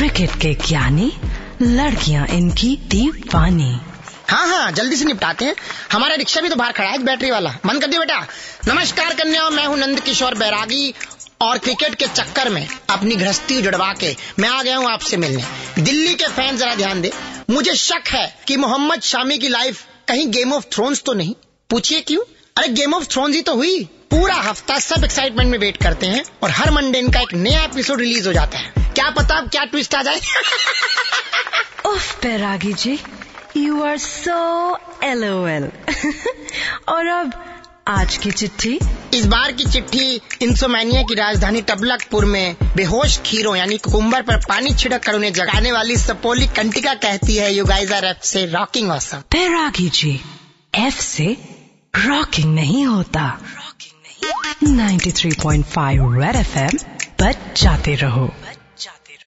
Cricket के ज्ञानी, लड़कियाँ इनकी दीवानी हाँ हाँ जल्दी से निपटाते हैं। हमारा रिक्शा भी तो बाहर खड़ा है बैटरी वाला। बंद कर दियो बेटा। नमस्कार कन्या, मैं हूँ नंद किशोर बैरागी, और क्रिकेट के चक्कर में अपनी गृहस्थी जुड़वा के मैं आ गया हूँ आपसे मिलने। दिल्ली के फ़ैन जरा ध्यान दे। मुझे शक है कि मोहम्मद शामी की लाइफ कहीं गेम ऑफ़ थ्रोन्स तो नहीं। पूछिए क्यों? अरे गेम ऑफ़ थ्रोन्स ही तो हुई। पूरा हफ़्ता सब एक्साइटमेंट में वेट करते हैं और हर मंडे इनका एक नया एपिसोड रिलीज़ हो जाता है। क्या पता अब क्या ट्विस्ट आ जाए? उफ Bairagi ji you are so L और अब आज की चिट्ठी? इस बार की चिट्ठी इंसोमैनिया की राजधानी टबलकपुर में बेहोश खीरों यानी कुकुम्बर पर पानी छिड़क कर उन्हें जगाने वाली सपोली कंटिका कहती है यू गाइस आर एफ़ से rocking awesome Bairagi ji F से रॉकिंग नहीं होता। 93.5 रेड एफएम बच जाते रहो।